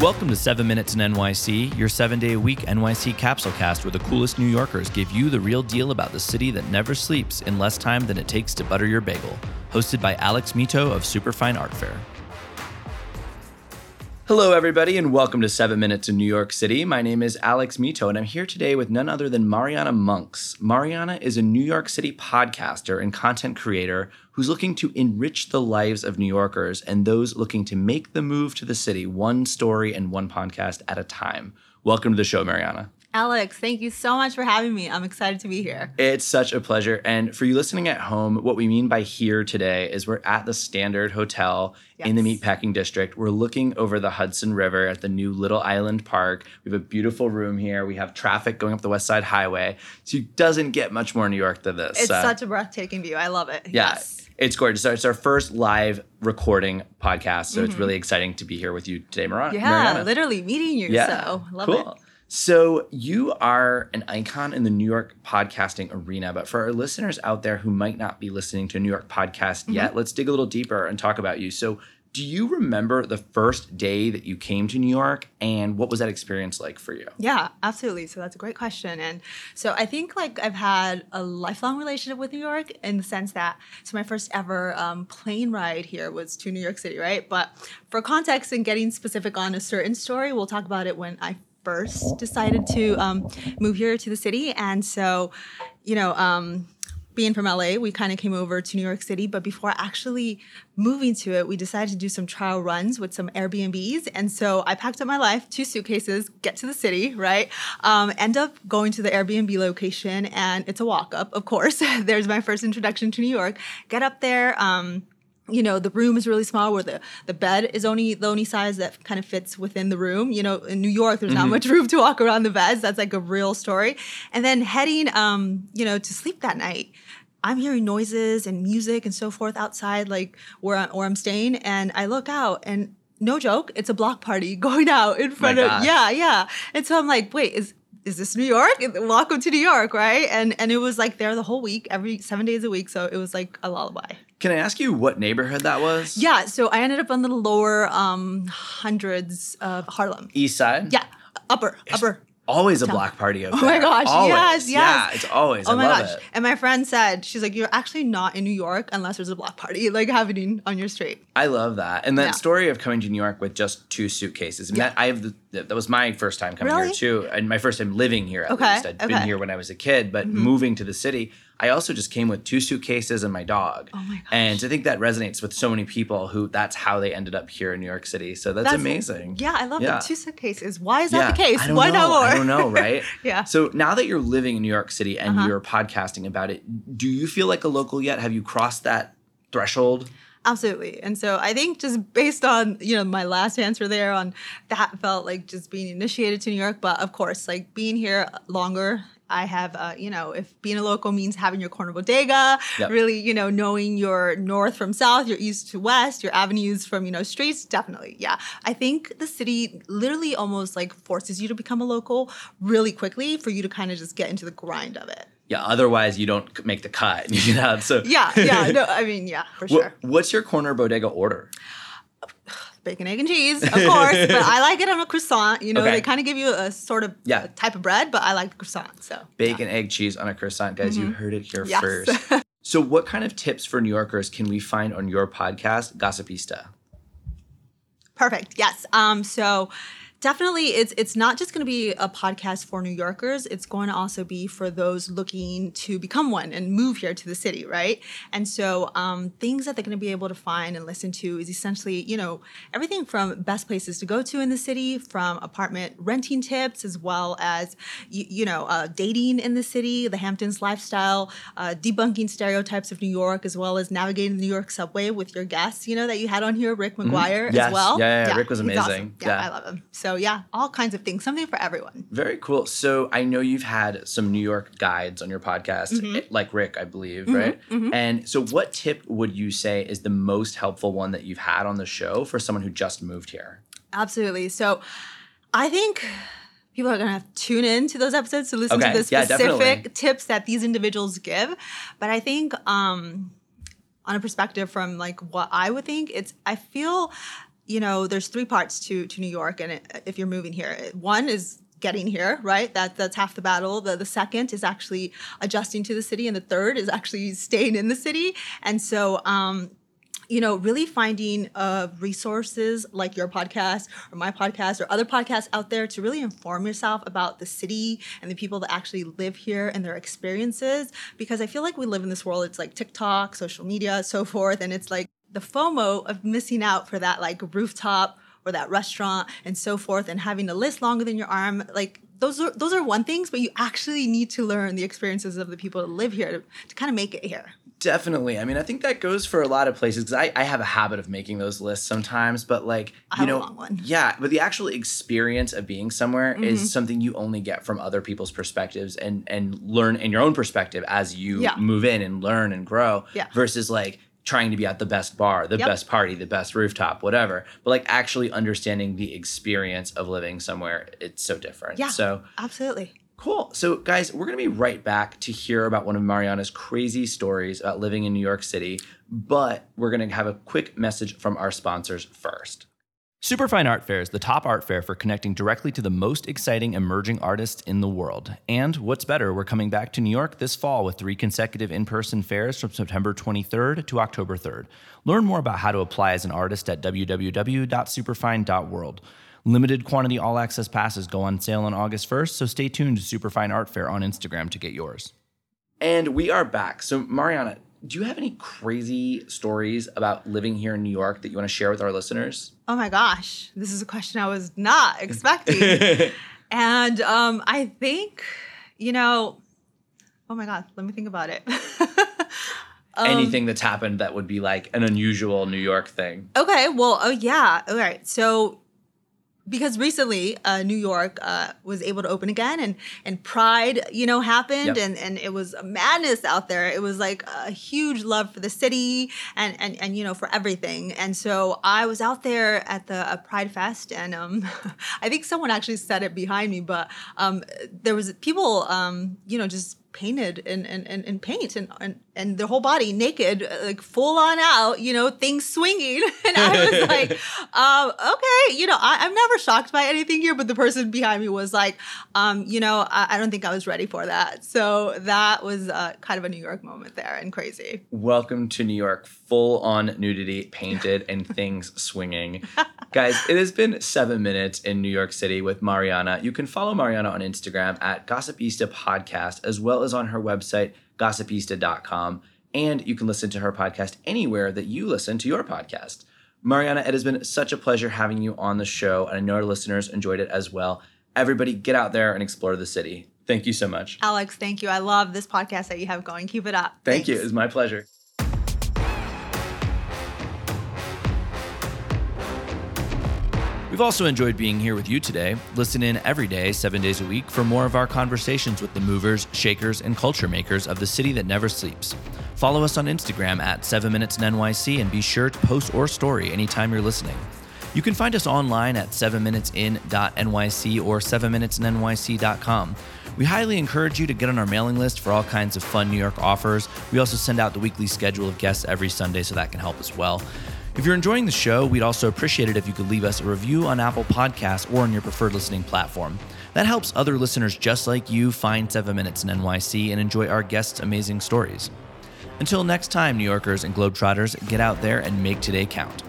Welcome to 7 Minutes in NYC, your seven day a week NYC capsule cast where the coolest New Yorkers give you the real deal about the city that never sleeps in less time than it takes to butter your bagel. Hosted by Alex Mitow of Superfine Art Fair. Hello, everybody, and welcome to 7 Minutes in New York City. My name is Alex Mitow, and I'm here today with none other than Mariana Monks. Mariana is a New York City podcaster and content creator who's looking to enrich the lives of New Yorkers and those looking to make the move to the city one story and one podcast at a time. Welcome to the show, Mariana. Alex, thank you so much for having me. I'm excited to be here. It's such a pleasure. And for you listening at home, what we mean by here today is we're at the Standard Hotel yes. in the Meatpacking District. We're looking over the Hudson River at the new Little Island Park. We have a beautiful room here. We have traffic going up the West Side Highway. So it doesn't get much more New York than this. It's uh, such a breathtaking view. I love it. Yeah. Yes. It's gorgeous. So it's our first live recording podcast. So mm-hmm. it's really exciting to be here with you today, Mariana. Yeah, Mariana. literally meeting you. Yeah. So love cool. it. So, you are an icon in the New York podcasting arena, but for our listeners out there who might not be listening to a New York podcast mm-hmm. yet, let's dig a little deeper and talk about you. So, do you remember the first day that you came to New York and what was that experience like for you? Yeah, absolutely. So that's a great question. And so I think like I've had a lifelong relationship with New York in the sense that so my first ever um, plane ride here was to New York City, right? But for context and getting specific on a certain story, we'll talk about it when I first decided to um, move here to the city. And so, you know, um, being from LA, we kind of came over to New York City. But before actually moving to it, we decided to do some trial runs with some Airbnbs. And so I packed up my life, two suitcases, get to the city, right? Um, end up going to the Airbnb location, and it's a walk up, of course. There's my first introduction to New York. Get up there. Um, you know the room is really small where the, the bed is only the only size that kind of fits within the room. You know in new york there's mm-hmm. not much room to walk around the beds. That's like a real story. And then heading um you know to sleep that night i'm hearing noises and music and so forth outside like where, I, where i'm staying. And i look out and no joke it's a block party going out in front of yeah yeah. And so i'm like wait is is this New York? Welcome to New York, right? And and it was like there the whole week, every seven days a week. So it was like a lullaby. Can I ask you what neighborhood that was? Yeah, so I ended up on the lower um, hundreds of Harlem. East side? Yeah, upper, upper. Always a black party. Oh my gosh, always. yes, yes. Yeah, it's always. Oh I my gosh. It. And my friend said, she's like, you're actually not in New York unless there's a black party like happening on your street. I love that. And that yeah. story of coming to New York with just two suitcases. Yeah. that, I have the, that was my first time coming really? here too. And my first time living here at okay. least. I'd okay. been here when I was a kid, but mm-hmm. moving to the city I also just came with two suitcases and my dog. Oh my gosh. And I think that resonates with so many people who that's how they ended up here in New York City. So that's, that's amazing. Yeah, I love yeah. Two suitcases. Why is yeah. that the case? Why know. not more? I don't know, right? yeah. So now that you're living in New York City and uh-huh. you're podcasting about it, do you feel like a local yet? Have you crossed that threshold? Absolutely. And so I think just based on, you know, my last answer there on that felt like just being initiated to New York, but of course, like being here longer I have, uh, you know, if being a local means having your corner bodega, yep. really, you know, knowing your north from south, your east to west, your avenues from, you know, streets, definitely. Yeah. I think the city literally almost like forces you to become a local really quickly for you to kind of just get into the grind of it. Yeah, otherwise you don't make the cut. You know, so yeah, yeah, no, I mean, yeah, for sure. What's your corner bodega order? bacon, egg, and cheese, of course. but I like it on a croissant. You know, okay. they kind of give you a sort of yeah. type of bread, but I like the croissant. So bacon, yeah. egg, cheese on a croissant, guys. Mm-hmm. You heard it here yes. first. so, what kind of tips for New Yorkers can we find on your podcast, Gossipnista? Perfect. Yes. Um. So definitely it's it's not just going to be a podcast for New Yorkers. It's going to also be for those looking to become one and move here to the city, right? And so um, things that they're going to be able to find and listen to is essentially, you know, everything from best places to go to in the city, from apartment renting tips, as well as you, you know uh, dating in the city, the Hamptons lifestyle, uh, debunking stereotypes of New York, as well as navigating the New York subway with your guests. You know that you had on here, Rick McGuire, mm-hmm. yes. as well. Yeah, yeah, yeah, Rick was amazing. Awesome. Yeah, yeah, I love him. So yeah, all kinds of things, something for everyone. Very cool. So I know you've had some New York guides on your podcast, mm-hmm. Eh, like Rick, I believe, mm-hmm. right? Mm-hmm. And so, what tip would you say is the most helpful one that you've had on the show for someone who just moved here? Absolutely. So I think people are going to have to tune in to those episodes to listen okay. to the specific yeah, tips that these individuals give. But I think, um, on a perspective from like what I would think, it's I feel you know, there's three parts to to New York, and it, if you're moving here, one is getting here, right? That that's half the battle. The the second is actually adjusting to the city, and the third is actually staying in the city. And so, um, you know, really finding uh, resources like your podcast or my podcast or other podcasts out there to really inform yourself about the city and the people that actually live here and their experiences. Because I feel like we live in this world, it's like TikTok, social media, so forth. And it's like the FOMO of missing out for that like rooftop or that restaurant and so forth and having a list longer than your arm. Like those are those are one things, but you actually need to learn the experiences of the people that live here to, to kind of make it here. Definitely. I mean, I think that goes for a lot of places because I, I have a habit of making those lists sometimes, but like, you know, yeah, but the actual experience of being somewhere mm-hmm. is something you only get from other people's perspectives and, and learn in your own perspective as you yeah. move in and learn and grow yeah. versus like trying to be at the best bar, the yep. best party, the best rooftop, whatever. But like actually understanding the experience of living somewhere, it's so different. Yeah. So absolutely. Cool. So, guys, we're going to be right back to hear about one of Mariana's crazy stories about living in New York City, but we're going to have a quick message from our sponsors first. Superfine Art Fair is the top art fair for connecting directly to the most exciting emerging artists in the world. And what's better, we're coming back to New York this fall with three consecutive in person fairs from September 23rd to October 3rd. Learn more about how to apply as an artist at www.superfine.world. Limited quantity all access passes go on sale on August 1st, so stay tuned to Superfine Art Fair on Instagram to get yours. And we are back. So, Mariana, do you have any crazy stories about living here in New York that you want to share with our listeners? Oh my gosh, this is a question I was not expecting. and um, I think, you know, oh my God, let me think about it. um, Anything that's happened that would be like an unusual New York thing. Okay, well, oh yeah. All right. So because recently uh, New York uh, was able to open again and and Pride you know happened yep. and and it was a madness out there it was like a huge love for the city and and and you know for everything and so I was out there at the uh, Pride Fest and um, I think someone actually said it behind me but um, there was people um, you know just painted in, in, in, in paint and, and, and their whole body naked, like full on out, you know, things swinging. And I was like, um, okay, you know, I, am never shocked by anything here, but the person behind me was like, um, you know, I, I, don't think I was ready for that. So that was uh, kind of a New York moment there and crazy. Welcome to New York, full on nudity, painted, and things swinging. Guys, it has been seven minutes in New York City with Mariana. You can follow Mariana on Instagram at Gossipnista Podcast, as well as on her website, gossipnista.com. And you can listen to her podcast anywhere that you listen to your podcast. Mariana, it has been such a pleasure having you on the show, and I know our listeners enjoyed it as well. Everybody, get out there and explore the city. Thank you so much. Alex, thank you. I love this podcast that you have going. Keep it up. Thank Thanks. you. It's my pleasure. We've also enjoyed being here with you today. Listen in every day, seven days a week, for more of our conversations with the movers, shakers, and culture makers of the city that never sleeps. Follow us on Instagram at 7 Minutes in NYC and be sure to post or story anytime you're listening. You can find us online at 7minutesin.nyc or 7minutesinnyc.com. We highly encourage you to get on our mailing list for all kinds of fun New York offers. We also send out the weekly schedule of guests every Sunday, so that can help as well. If you're enjoying the show, we'd also appreciate it if you could leave us a review on Apple Podcasts or on your preferred listening platform. That helps other listeners just like you find 7 Minutes in NYC and enjoy our guests' amazing stories. Until next time, New Yorkers and Globetrotters, get out there and make today count.